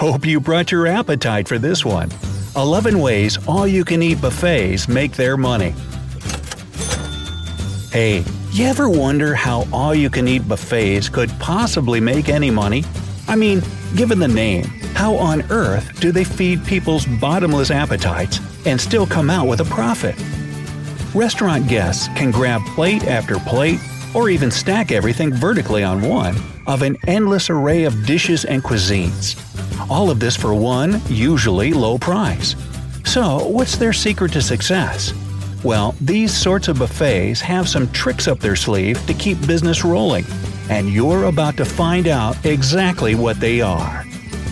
Hope you brought your appetite for this one. 11 ways all you can eat buffets make their money. Hey, you ever wonder how all you can eat buffets could possibly make any money? I mean, given the name, how on earth do they feed people's bottomless appetites and still come out with a profit? Restaurant guests can grab plate after plate, or even stack everything vertically on one, of an endless array of dishes and cuisines. All of this for one, usually low price. So, what's their secret to success? Well, these sorts of buffets have some tricks up their sleeve to keep business rolling, and you're about to find out exactly what they are.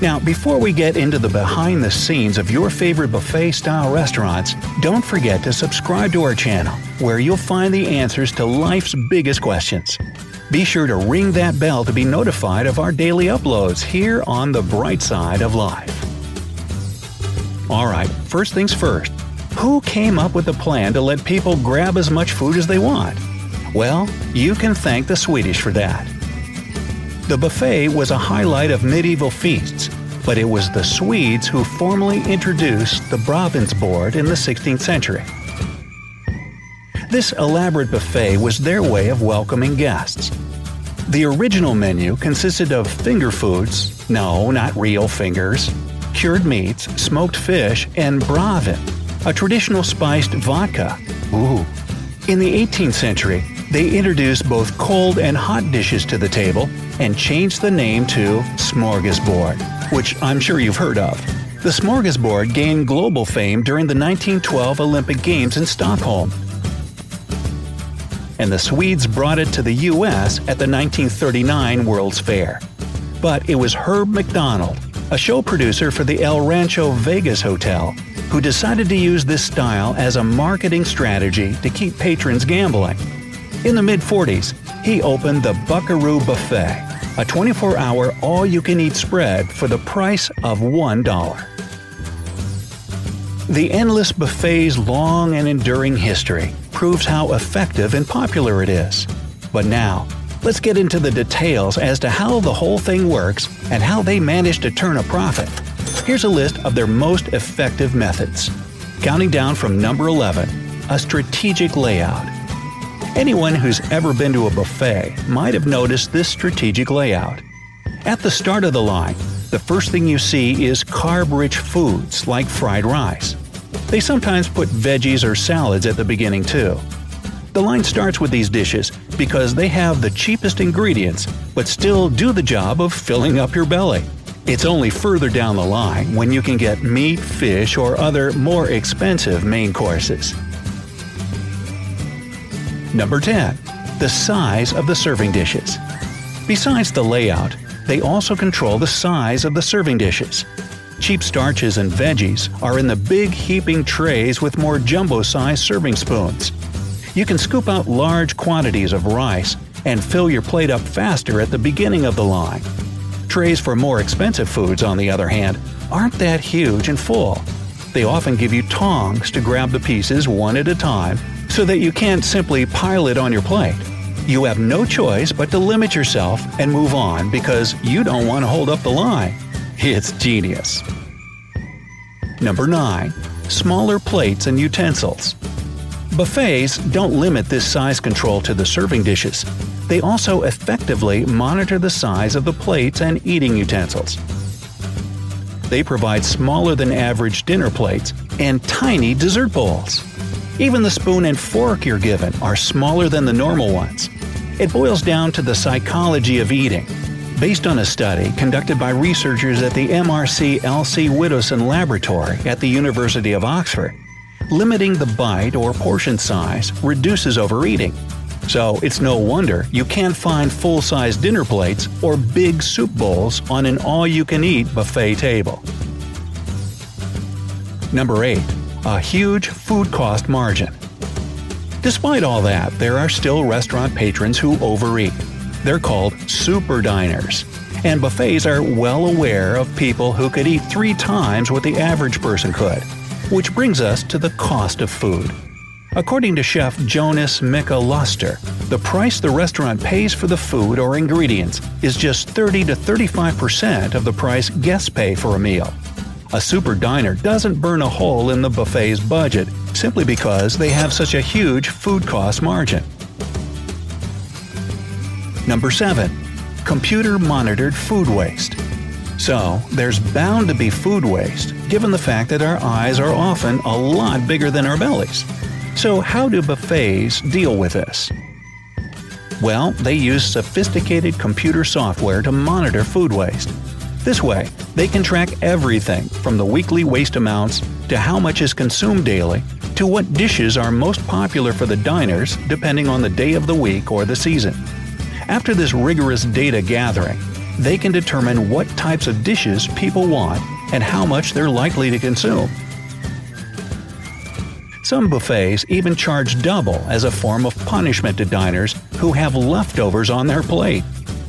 Now, before we get into the behind the scenes of your favorite buffet style restaurants, don't forget to subscribe to our channel, where you'll find the answers to life's biggest questions. Be sure to ring that bell to be notified of our daily uploads here on the bright side of life. Alright, first things first. Who came up with the plan to let people grab as much food as they want? Well, you can thank the Swedish for that. The buffet was a highlight of medieval feasts, but it was the Swedes who formally introduced the brännvinsbordet in the 16th century. This elaborate buffet was their way of welcoming guests. The original menu consisted of finger foods no, not real fingers cured meats, smoked fish, and brännvin, a traditional spiced vodka. Ooh. In the 18th century, they introduced both cold and hot dishes to the table and changed the name to Smorgasbord, which I'm sure you've heard of. The Smorgasbord gained global fame during the 1912 Olympic Games in Stockholm and the Swedes brought it to the U.S. at the 1939 World's Fair. But it was Herb McDonald, a show producer for the El Rancho Vegas Hotel, who decided to use this style as a marketing strategy to keep patrons gambling. In the mid 40s, he opened the Buckaroo Buffet, a 24 hour all you can eat spread for the price of $1. The endless buffet's long and enduring history proves how effective and popular it is. But now, let's get into the details as to how the whole thing works and how they manage to turn a profit. Here's a list of their most effective methods. Counting down from number 11, a strategic layout. Anyone who's ever been to a buffet might have noticed this strategic layout. At the start of the line, the first thing you see is carb rich foods like fried rice. They sometimes put veggies or salads at the beginning too. The line starts with these dishes because they have the cheapest ingredients but still do the job of filling up your belly. It's only further down the line when you can get meat, fish, or other more expensive main courses. Number 10. The size of the serving dishes. Besides the layout, they also control the size of the serving dishes. Cheap starches and veggies are in the big heaping trays with more jumbo-sized serving spoons. You can scoop out large quantities of rice and fill your plate up faster at the beginning of the line. Trays for more expensive foods, on the other hand, aren't that huge and full. They often give you tongs to grab the pieces one at a time so that you can't simply pile it on your plate. You have no choice but to limit yourself and move on because you don't want to hold up the line. It's genius. Number 9. Smaller plates and utensils. Buffets don't limit this size control to the serving dishes. They also effectively monitor the size of the plates and eating utensils. They provide smaller than average dinner plates and tiny dessert bowls. Even the spoon and fork you're given are smaller than the normal ones. It boils down to the psychology of eating. Based on a study conducted by researchers at the MRC Elsie Widdowson Laboratory at the University of Oxford, limiting the bite or portion size reduces overeating. So it's no wonder you can't find full size dinner plates or big soup bowls on an all you can eat buffet table. Number 8. A huge food cost margin. Despite all that, there are still restaurant patrons who overeat. They're called super diners. And buffets are well aware of people who could eat three times what the average person could. Which brings us to the cost of food. According to chef Jonas Mika Luster, the price the restaurant pays for the food or ingredients is just 30 to 35% of the price guests pay for a meal. A super diner doesn't burn a hole in the buffet's budget simply because they have such a huge food cost margin. Number 7. Computer monitored food waste. So, there's bound to be food waste, given the fact that our eyes are often a lot bigger than our bellies. So, how do buffets deal with this? Well, they use sophisticated computer software to monitor food waste. This way, they can track everything from the weekly waste amounts to how much is consumed daily to what dishes are most popular for the diners depending on the day of the week or the season. After this rigorous data gathering, they can determine what types of dishes people want and how much they're likely to consume. Some buffets even charge double as a form of punishment to diners who have leftovers on their plate.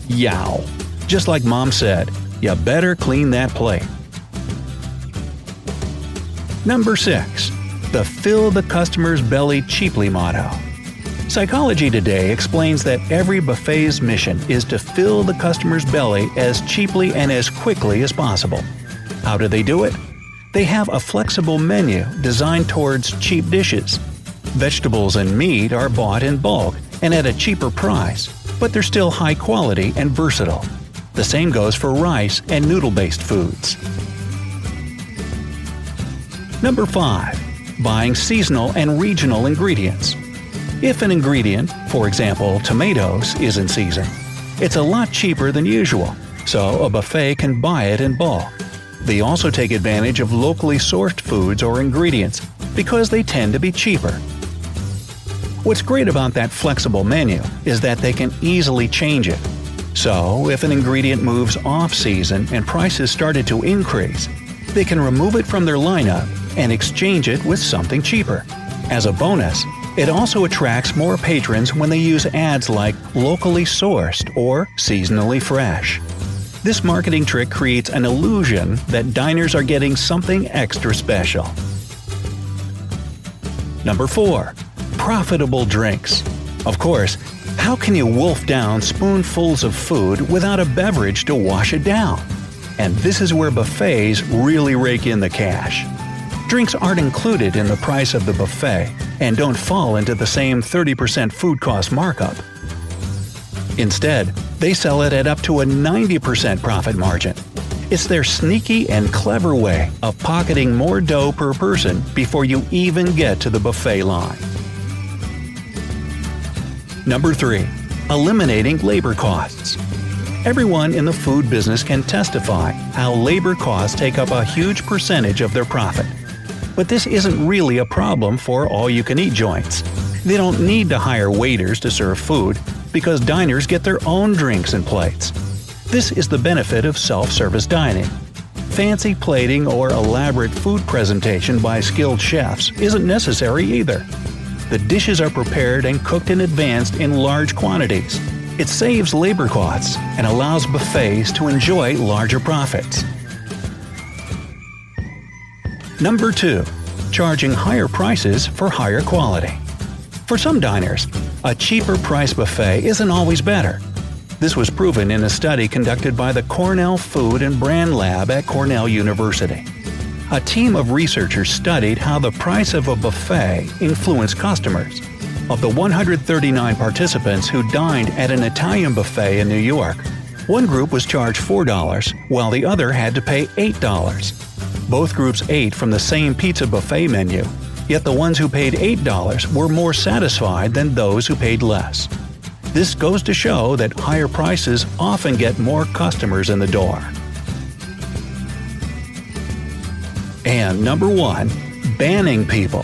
Yow! Just like mom said, you better clean that plate. Number 6. The Fill the Customer's Belly Cheaply motto. Psychology Today explains that every buffet's mission is to fill the customer's belly as cheaply and as quickly as possible. How do they do it? They have a flexible menu designed towards cheap dishes. Vegetables and meat are bought in bulk and at a cheaper price, but they're still high quality and versatile. The same goes for rice and noodle based foods. Number 5. Buying seasonal and regional ingredients. If an ingredient, for example tomatoes, is in season, it's a lot cheaper than usual, so a buffet can buy it in bulk. They also take advantage of locally sourced foods or ingredients because they tend to be cheaper. What's great about that flexible menu is that they can easily change it. So, if an ingredient moves off season and prices started to increase, they can remove it from their lineup and exchange it with something cheaper. As a bonus, it also attracts more patrons when they use ads like locally sourced or seasonally fresh. This marketing trick creates an illusion that diners are getting something extra special. Number 4. Profitable drinks. Of course, how can you wolf down spoonfuls of food without a beverage to wash it down? And this is where buffets really rake in the cash. Drinks aren't included in the price of the buffet and don't fall into the same 30% food cost markup. Instead, they sell it at up to a 90% profit margin. It's their sneaky and clever way of pocketing more dough per person before you even get to the buffet line. Number 3. Eliminating labor costs. Everyone in the food business can testify how labor costs take up a huge percentage of their profit. But this isn't really a problem for all you can eat joints. They don't need to hire waiters to serve food because diners get their own drinks and plates. This is the benefit of self service dining. Fancy plating or elaborate food presentation by skilled chefs isn't necessary either. The dishes are prepared and cooked in advance in large quantities. It saves labor costs and allows buffets to enjoy larger profits. Number 2. Charging higher prices for higher quality. For some diners, a cheaper price buffet isn't always better. This was proven in a study conducted by the Cornell Food and Brand Lab at Cornell University. A team of researchers studied how the price of a buffet influenced customers. Of the 139 participants who dined at an Italian buffet in New York, one group was charged $4, while the other had to pay $8. Both groups ate from the same pizza buffet menu, yet the ones who paid $8 were more satisfied than those who paid less. This goes to show that higher prices often get more customers in the door. And number one, banning people.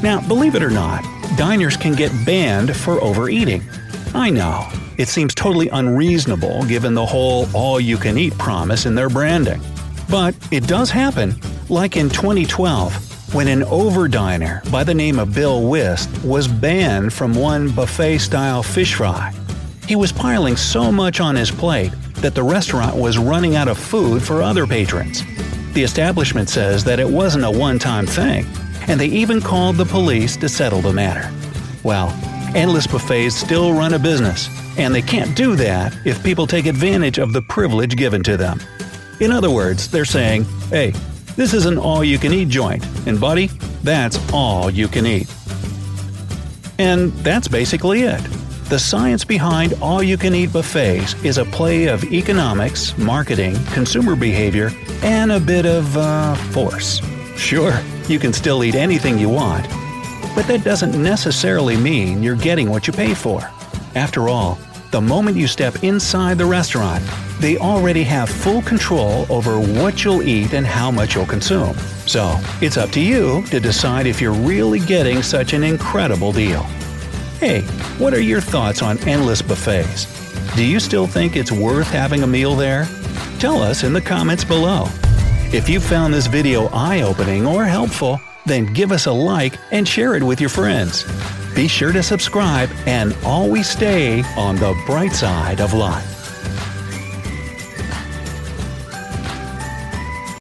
Now, believe it or not, diners can get banned for overeating. I know, it seems totally unreasonable given the whole all you can eat promise in their branding. But it does happen, like in 2012, when an overdiner by the name of Bill Wisth was banned from one buffet style fish fry. He was piling so much on his plate that the restaurant was running out of food for other patrons. The establishment says that it wasn't a one time thing. and they even called the police to settle the matter. Well, endless buffets still run a business, and they can't do that if people take advantage of the privilege given to them. In other words, they're saying, hey, this is an all you can eat joint, and buddy, that's all you can eat. And that's basically it. The science behind all you can eat buffets is a play of economics, marketing, consumer behavior, and a bit of, uh, force. Sure, you can still eat anything you want, but that doesn't necessarily mean you're getting what you pay for. After all, the moment you step inside the restaurant, they already have full control over what you'll eat and how much you'll consume. So, it's up to you to decide if you're really getting such an incredible deal. Hey, what are your thoughts on endless buffets? Do you still think it's worth having a meal there? Tell us in the comments below. If you found this video eye-opening or helpful, then give us a like and share it with your friends. Be sure to subscribe and always stay on the bright side of life.